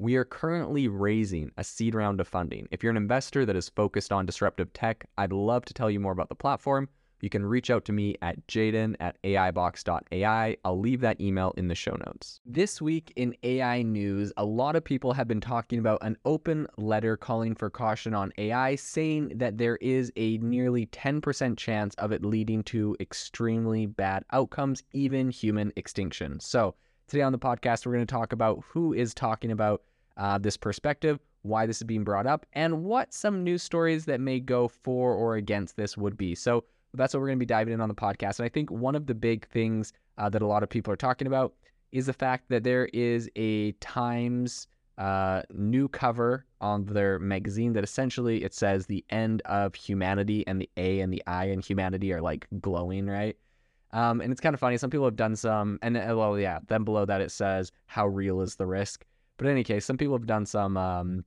We are currently raising a seed round of funding. If you're an investor that is focused on disruptive tech, I'd love to tell you more about the platform. You can reach out to me at jaeden at aibox.ai. I'll leave that email in the show notes. This week in AI news, a lot of people have been talking about an open letter calling for caution on AI, saying that there is a nearly 10% chance of it leading to extremely bad outcomes, even human extinction. So, today on the podcast, we're going to talk about who is talking about uh, this perspective, why this is being brought up, and what some news stories that may go for or against this would be. So that's what we're going to be diving in on the podcast. And I think one of the big things uh, that a lot of people are talking about is the fact that there is a Times uh, new cover on their magazine that essentially it says the end of humanity, and the A and the I in humanity are like glowing, right? Um, and it's kind of funny. Some people have done some, and uh, well, yeah. Then below that it says, "How real is the risk?" But in any case, some people have done some um,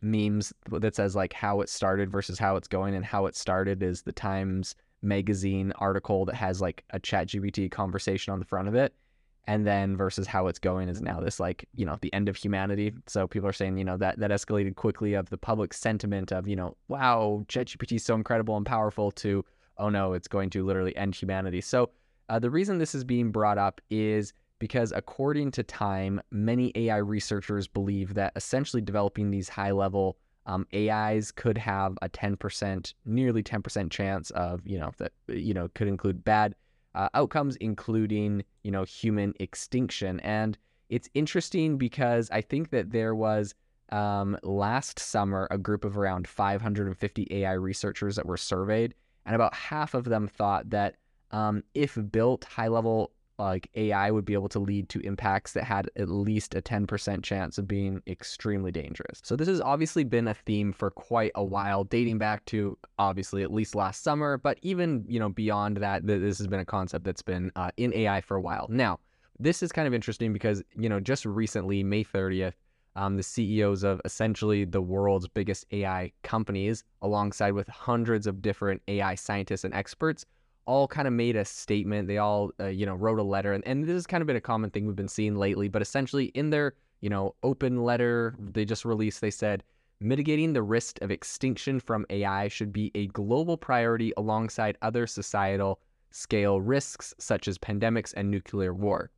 memes that says like how it started versus how it's going, and how it started is the Times magazine article that has like a ChatGPT conversation on the front of it, and then versus how it's going is now this like you know the end of humanity. So people are saying you know that that escalated quickly of the public sentiment of you know wow ChatGPT is so incredible and powerful to oh no it's going to literally end humanity. So uh, the reason this is being brought up is because according to Time, many AI researchers believe that essentially developing these high level um, AIs could have a 10%, nearly 10% chance of, you know, that, you know, could include bad uh, outcomes, including, you know, human extinction. And it's interesting because I think that there was um, last summer a group of around 550 AI researchers that were surveyed, and about half of them thought that um, if built, high level like AI would be able to lead to impacts that had at least a 10% chance of being extremely dangerous. So this has obviously been a theme for quite a while, dating back to obviously at least last summer, but even, you know, beyond that, this has been a concept that's been uh, in AI for a while. Now, this is kind of interesting because, you know, just recently, May 30th, um, the CEOs of essentially the world's biggest AI companies, alongside with hundreds of different AI scientists and experts, all kind of made a statement. They all, uh, you know, wrote a letter, and, and this has kind of been a common thing we've been seeing lately. But essentially, in their, you know, open letter they just released, they said mitigating the risk of extinction from AI should be a global priority alongside other societal scale risks such as pandemics and nuclear war.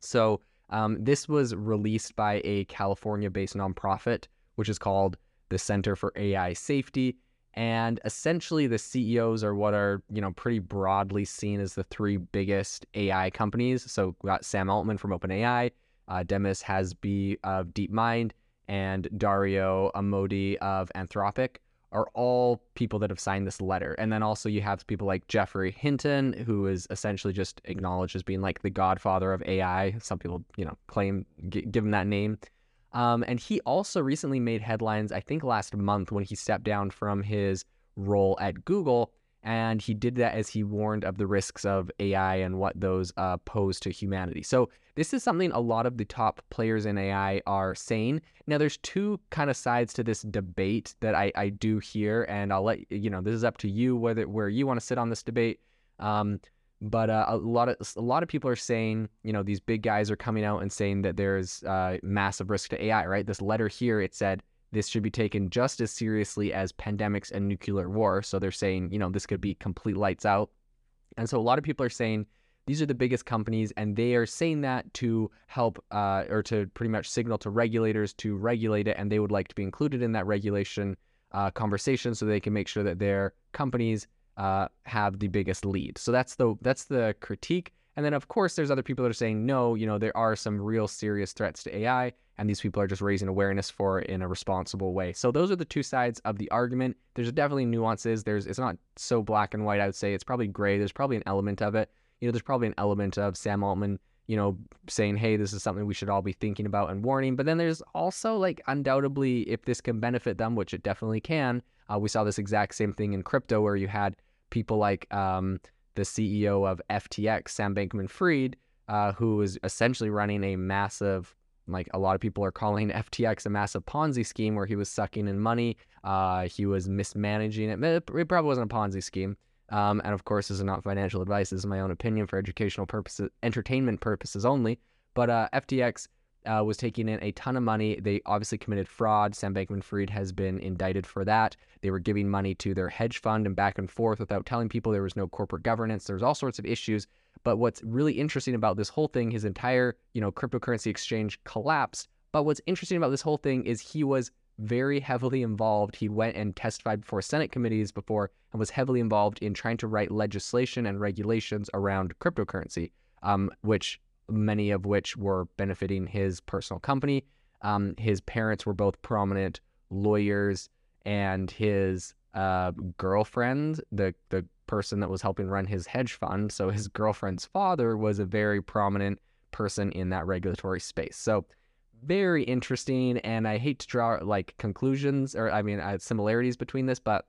So um, this was released by a California-based nonprofit, which is called the Center for AI Safety and essentially the CEOs are what are, you know, pretty broadly seen as the three biggest AI companies. So we got Sam Altman from OpenAI, uh, Demis Hassabis of DeepMind, and Dario Amodei of Anthropic are all people that have signed this letter. And then also you have people like Geoffrey Hinton, who is essentially just acknowledged as being like the godfather of AI. Some people, you know, claim, give him that name. Um, and he also recently made headlines, I think last month, when he stepped down from his role at Google. And he did that as he warned of the risks of AI and what those uh, pose to humanity. So, this is something a lot of the top players in AI are saying. Now, there's two kind of sides to this debate that I, I do hear, and I'll let you know, this is up to you whether where you want to sit on this debate. Um, but uh, a lot of a lot of people are saying, you know, these big guys are coming out and saying that there's uh, massive risk to AI. Right? This letter here, it said this should be taken just as seriously as pandemics and nuclear war. So they're saying, you know, this could be complete lights out. And so a lot of people are saying these are the biggest companies, and they are saying that to help uh, or to pretty much signal to regulators to regulate it, and they would like to be included in that regulation uh, conversations so they can make sure that their companies uh, have the biggest lead. So that's the that's the critique. And then of course there's other people that are saying no, you know, there are some real serious threats to AI and these people are just raising awareness for it in a responsible way. So those are the two sides of the argument. There's definitely nuances. There's it's not so black and white, I would say. It's probably gray. There's probably an element of it. You know, there's probably an element of Sam Altman you know, saying, hey, this is something we should all be thinking about and warning. But then there's also, like, undoubtedly, if this can benefit them, which it definitely can, uh, we saw this exact same thing in crypto where you had people like um, the CEO of FTX, Sam Bankman Fried, uh, who was essentially running a massive, like, a lot of people are calling FTX a massive Ponzi scheme where he was sucking in money. Uh, he was mismanaging it. It probably wasn't a Ponzi scheme. Um, and of course, this is not financial advice. This is my own opinion for educational purposes, entertainment purposes only. But uh, FTX uh, was taking in a ton of money. They obviously committed fraud. Sam Bankman Fried has been indicted for that. They were giving money to their hedge fund and back and forth without telling people there was no corporate governance. There was all sorts of issues. But what's really interesting about this whole thing, his entire, you know, cryptocurrency exchange collapsed. But what's interesting about this whole thing is he was very heavily involved. He went and testified before Senate committees before and was heavily involved in trying to write legislation and regulations around cryptocurrency, um, which many of which were benefiting his personal company. Um, his parents were both prominent lawyers, and his uh, girlfriend, the the person that was helping run his hedge fund, so his girlfriend's father was a very prominent person in that regulatory space. So very interesting. And I hate to draw like conclusions or I mean uh, similarities between this, but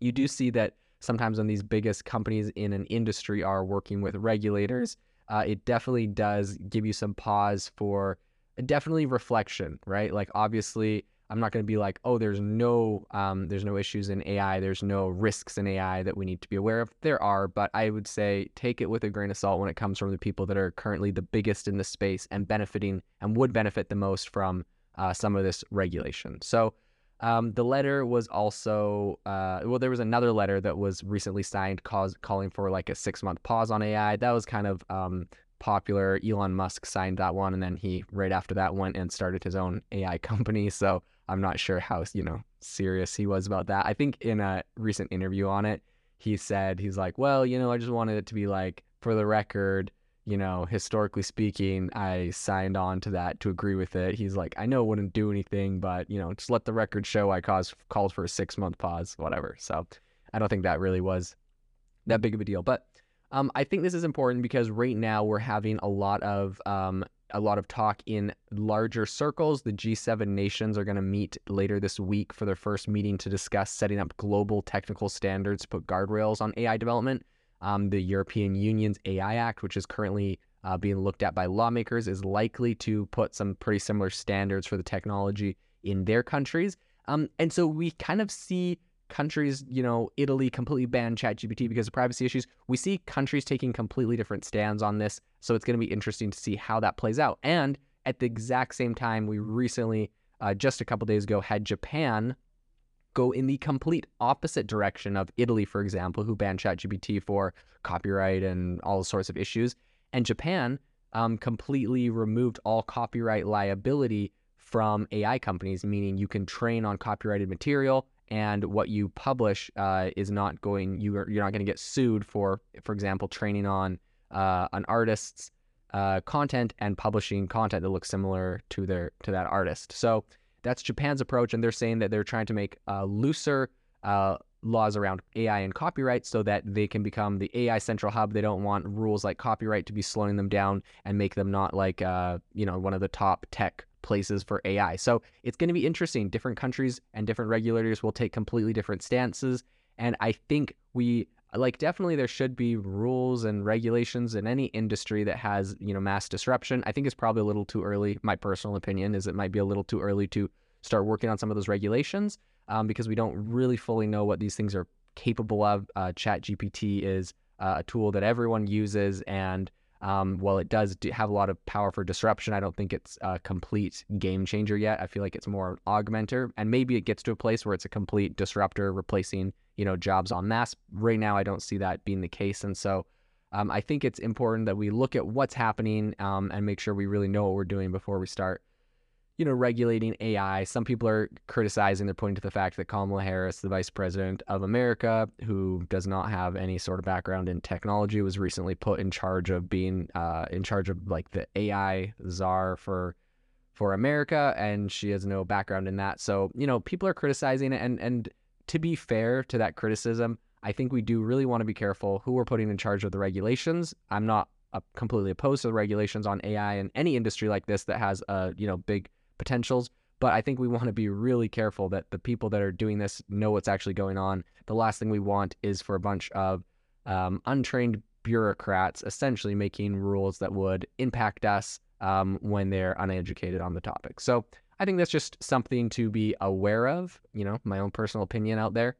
you do see that sometimes when these biggest companies in an industry are working with regulators, uh, it definitely does give you some pause for definitely reflection, right? Like obviously I'm not going to be like, oh, there's no, um, there's no issues in AI, there's no risks in AI that we need to be aware of. There are, but I would say take it with a grain of salt when it comes from the people that are currently the biggest in the space and benefiting and would benefit the most from uh, some of this regulation. So um, the letter was also, uh, well, there was another letter that was recently signed cause, calling for like a six month pause on AI. That was kind of um, popular. Elon Musk signed that one, and then he right after that went and started his own AI company. So I'm not sure how you know serious he was about that. I think in a recent interview on it, he said he's like, well, you know, I just wanted it to be like for the record. You know, historically speaking, I signed on to that to agree with it. He's like, I know it wouldn't do anything, but you know, just let the record show I caused called for a six month pause, whatever. So I don't think that really was that big of a deal. But um, I think this is important because right now we're having a lot of um, a lot of talk in larger circles. The G7 nations are going to meet later this week for their first meeting to discuss setting up global technical standards put guardrails on AI development. Um, the European Union's AI Act, which is currently uh, being looked at by lawmakers, is likely to put some pretty similar standards for the technology in their countries. Um, and so we kind of see countries, you know, Italy completely banned ChatGPT because of privacy issues. We see countries taking completely different stands on this. So it's going to be interesting to see how that plays out. And at the exact same time, we recently, uh, just a couple days ago, had Japan go in the complete opposite direction of Italy, for example, who banned ChatGPT for copyright and all sorts of issues. And Japan um, completely removed all copyright liability from AI companies, meaning you can train on copyrighted material and what you publish uh, is not going you are, you're not going to get sued for for example training on uh, an artist's uh, content and publishing content that looks similar to their to that artist so that's japan's approach and they're saying that they're trying to make uh, looser uh, laws around ai and copyright so that they can become the ai central hub they don't want rules like copyright to be slowing them down and make them not like uh, you know one of the top tech places for AI. So it's going to be interesting. Different countries and different regulators will take completely different stances. And I think we like definitely there should be rules and regulations in any industry that has, you know, mass disruption. I think it's probably a little too early. My personal opinion is it might be a little too early to start working on some of those regulations um, because we don't really fully know what these things are capable of. Uh, Chat GPT is uh, a tool that everyone uses and um, while it does have a lot of power for disruption, I don't think it's a complete game changer yet. I feel like it's more an augmenter, and maybe it gets to a place where it's a complete disruptor, replacing you know jobs en masse. Right now, I don't see that being the case, and so um, I think it's important that we look at what's happening um, and make sure we really know what we're doing before we start, you know, regulating AI. Some people are criticizing, they're pointing to the fact that Kamala Harris, the vice president of America, who does not have any sort of background in technology, was recently put in charge of being uh, in charge of like the AI czar for for America, and she has no background in that. So, you know, people are criticizing it, and and to be fair to that criticism, I think we do really want to be careful who we're putting in charge of the regulations. I'm not completely opposed to the regulations on AI in any industry like this that has uh, you know big potentials. But I think we want to be really careful that the people that are doing this know what's actually going on. The last thing we want is for a bunch of um, untrained bureaucrats essentially making rules that would impact us um, when they're uneducated on the topic. So I think that's just something to be aware of, you know, my own personal opinion out there.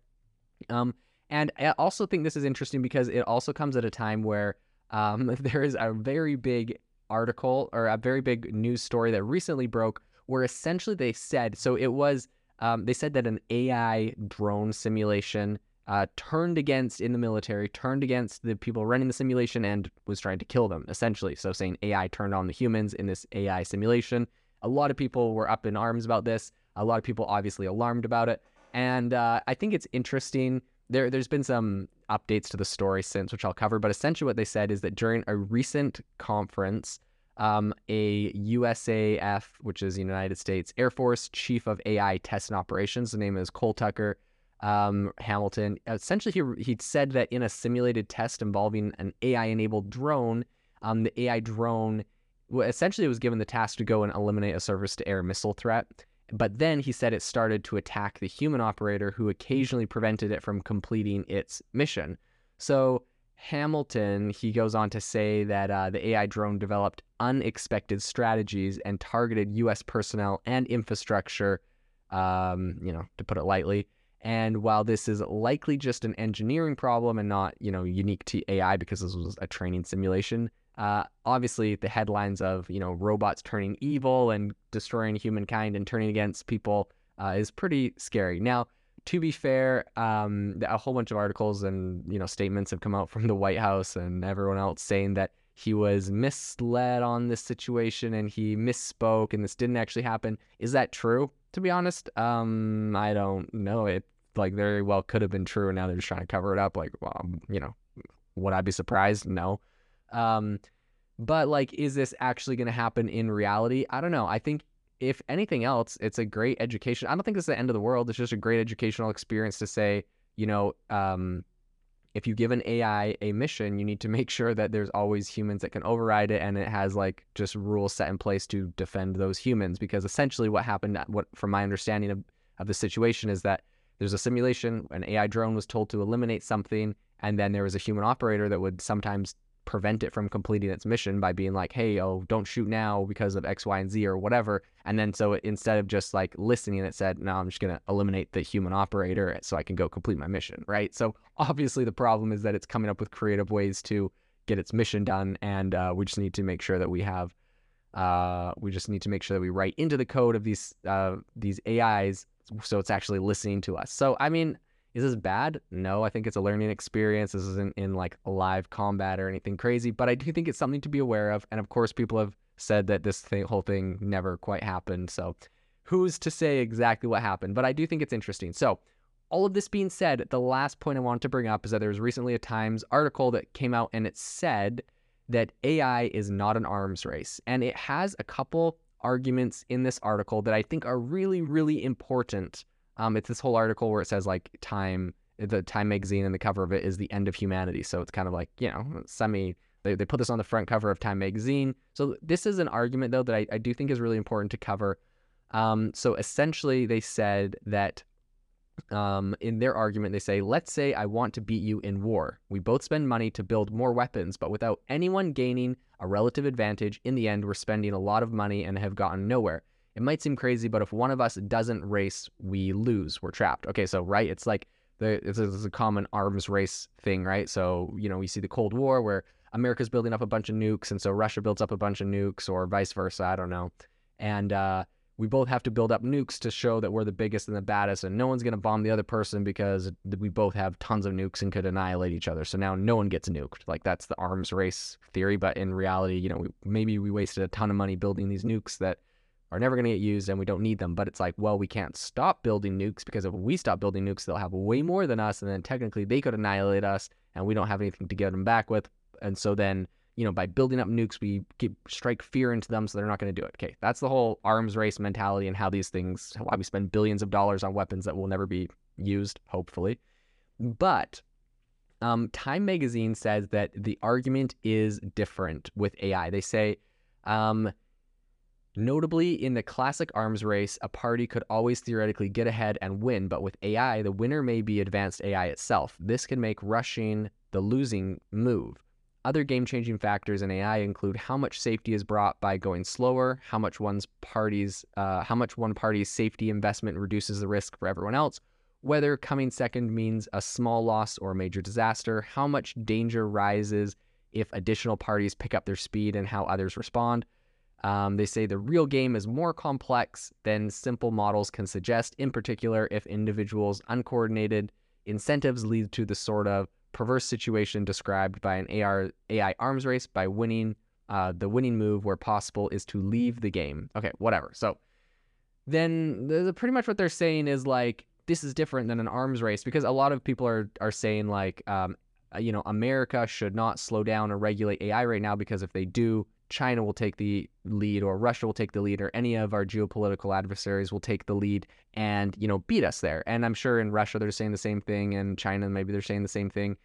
Um, and I also think this is interesting because it also comes at a time where um, there is a very big article or a very big news story that recently broke where essentially they said so it was um, they said that an AI drone simulation uh, turned against in the military, turned against the people running the simulation and was trying to kill them, essentially. So saying AI turned on the humans in this AI simulation. A lot of people were up in arms about this. A lot of people obviously alarmed about it. And uh, I think it's interesting. There, there's been some updates to the story since, which I'll cover. But essentially, what they said is that during a recent conference, um, a USAF, which is United States Air Force Chief of AI Test and Operations. The name is Cole Tucker um, Hamilton. Essentially, he he said that in a simulated test involving an AI-enabled drone, um, the AI drone essentially it was given the task to go and eliminate a surface-to-air missile threat. But then he said it started to attack the human operator, who occasionally prevented it from completing its mission. So Hamilton, he goes on to say that uh, the AI drone developed unexpected strategies and targeted U.S. personnel and infrastructure, um, you know, to put it lightly. And while this is likely just an engineering problem and not, you know, unique to AI because this was a training simulation, uh, obviously the headlines of, you know, robots turning evil and destroying humankind and turning against people uh, is pretty scary. Now, to be fair, um, a whole bunch of articles and you know statements have come out from the White House and everyone else saying that he was misled on this situation and he misspoke and this didn't actually happen. Is that true? To be honest, um, I don't know. It like very well could have been true, and now they're just trying to cover it up. Like, well, you know, would I be surprised? No. Um, but like, is this actually going to happen in reality? I don't know. I think if anything else, it's a great education. I don't think it's the end of the world. It's just a great educational experience to say, you know, um, if you give an AI a mission, you need to make sure that there's always humans that can override it, and it has like just rules set in place to defend those humans. Because essentially, what happened, what from my understanding of of the situation, is that there's a simulation, an AI drone was told to eliminate something, and then there was a human operator that would sometimes prevent it from completing its mission by being like, hey, oh, don't shoot now because of X, Y, and Z or whatever. And then so it, instead of just like listening, it said, no, I'm just going to eliminate the human operator so I can go complete my mission, right? So obviously the problem is that it's coming up with creative ways to get its mission done. And uh, we just need to make sure that we have, uh, we just need to make sure that we write into the code of these, uh, these AIs so it's actually listening to us. So, I mean, is this bad? No, I think it's a learning experience. This isn't in like live combat or anything crazy, but I do think it's something to be aware of. And of course, people have said that this thing, whole thing never quite happened. So who's to say exactly what happened? But I do think it's interesting. So, all of this being said, the last point I wanted to bring up is that there was recently a Times article that came out and it said that AI is not an arms race. And it has a couple arguments in this article that I think are really, really important um, it's this whole article where it says like time, the Time magazine, and the cover of it is the end of humanity. So it's kind of like you know semi. They, they put this on the front cover of Time magazine. So this is an argument though that I, I do think is really important to cover. Um, so essentially, they said that um, in their argument, they say, let's say I want to beat you in war. We both spend money to build more weapons, but without anyone gaining a relative advantage, in the end, we're spending a lot of money and have gotten nowhere. It might seem crazy, but if one of us doesn't race, we lose. We're trapped. Okay, so right, it's like the it's a, it's a common arms race thing, right? So you know we see the Cold War where America's building up a bunch of nukes, and so Russia builds up a bunch of nukes, or vice versa. I don't know. And uh, we both have to build up nukes to show that we're the biggest and the baddest, and no one's going to bomb the other person because we both have tons of nukes and could annihilate each other. So now no one gets nuked. Like that's the arms race theory, but in reality, you know, we, maybe we wasted a ton of money building these nukes that are never going to get used and we don't need them. But it's like, well, we can't stop building nukes because if we stop building nukes, they'll have way more than us. And then technically they could annihilate us and we don't have anything to get them back with. And so then, you know, by building up nukes, we keep, strike fear into them so they're not going to do it. Okay. That's the whole arms race mentality and how these things, why we spend billions of dollars on weapons that will never be used, hopefully. But um, Time Magazine says that the argument is different with AI. They say, um, Notably, in the classic arms race, a party could always theoretically get ahead and win, but with AI, the winner may be advanced AI itself. This can make rushing the losing move. Other game changing factors in AI include how much safety is brought by going slower, how much one's party's, uh, how much one party's safety investment reduces the risk for everyone else, whether coming second means a small loss or a major disaster, how much danger rises if additional parties pick up their speed, and how others respond. Um, they say the real game is more complex than simple models can suggest, in particular, if individuals' uncoordinated incentives lead to the sort of perverse situation described by an AR, AI arms race by winning. Uh, the winning move, where possible, is to leave the game. Okay, whatever. So then, the, pretty much what they're saying is like this is different than an arms race because a lot of people are are saying like um, you know America should not slow down or regulate AI right now because if they do, China will take the lead or Russia will take the lead or any of our geopolitical adversaries will take the lead and, you know, beat us there. And I'm sure in Russia they're saying the same thing and China maybe they're saying the same thing.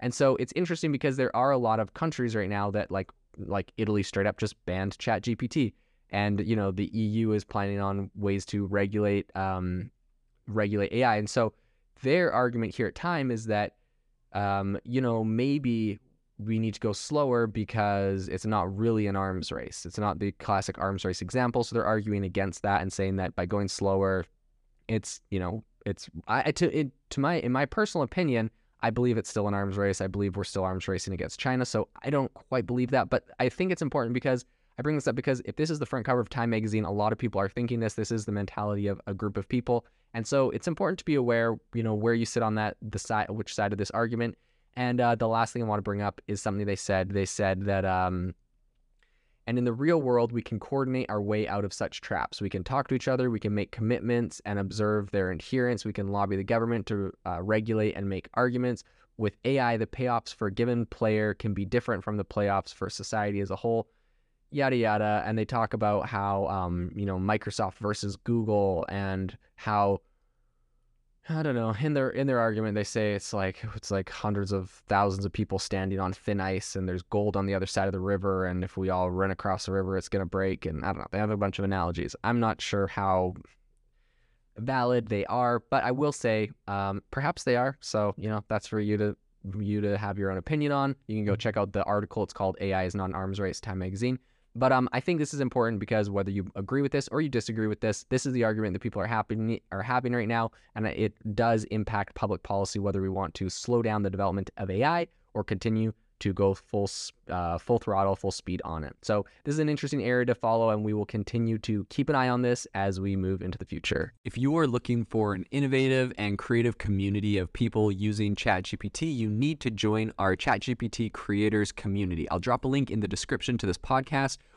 And so it's interesting because there are a lot of countries right now that like like Italy straight up just banned Chat GPT. And, you know, the EU is planning on ways to regulate um, regulate AI. And so their argument here at Time is that um, you know, maybe we need to go slower because it's not really an arms race. It's not the classic arms race example. So they're arguing against that and saying that by going slower, it's you know it's I to it, to my in my personal opinion, I believe it's still an arms race. I believe we're still arms racing against China. So I don't quite believe that, but I think it's important because I bring this up because if this is the front cover of Time magazine, a lot of people are thinking this. This is the mentality of a group of people, and so it's important to be aware, you know, where you sit on that the side, which side of this argument and uh, the last thing I want to bring up is something they said. They said that, um, and in the real world, we can coordinate our way out of such traps. We can talk to each other, we can make commitments and observe their adherence. We can lobby the government to uh, regulate and make arguments. With AI, the payoffs for a given player can be different from the payoffs for society as a whole. Yada yada, and they talk about how um, you know Microsoft versus Google and how I don't know. In their in their argument, they say it's like it's like hundreds of thousands of people standing on thin ice, and there's gold on the other side of the river, and if we all run across the river, it's gonna break. And I don't know. They have a bunch of analogies. I'm not sure how valid they are, but I will say um, perhaps they are. So you know that's for you to you to have your own opinion on. You can go check out the article. It's called "AI is not an arms race." Time Magazine. But um, I think this is important because whether you agree with this or you disagree with this, this is the argument that people are having are having right now, and it does impact public policy whether we want to slow down the development of AI or continue to go full uh, full throttle, full speed on it. So this is an interesting area to follow, and we will continue to keep an eye on this as we move into the future. If you are looking for an innovative and creative community of people using ChatGPT, you need to join our ChatGPT creators community. I'll drop a link in the description to this podcast.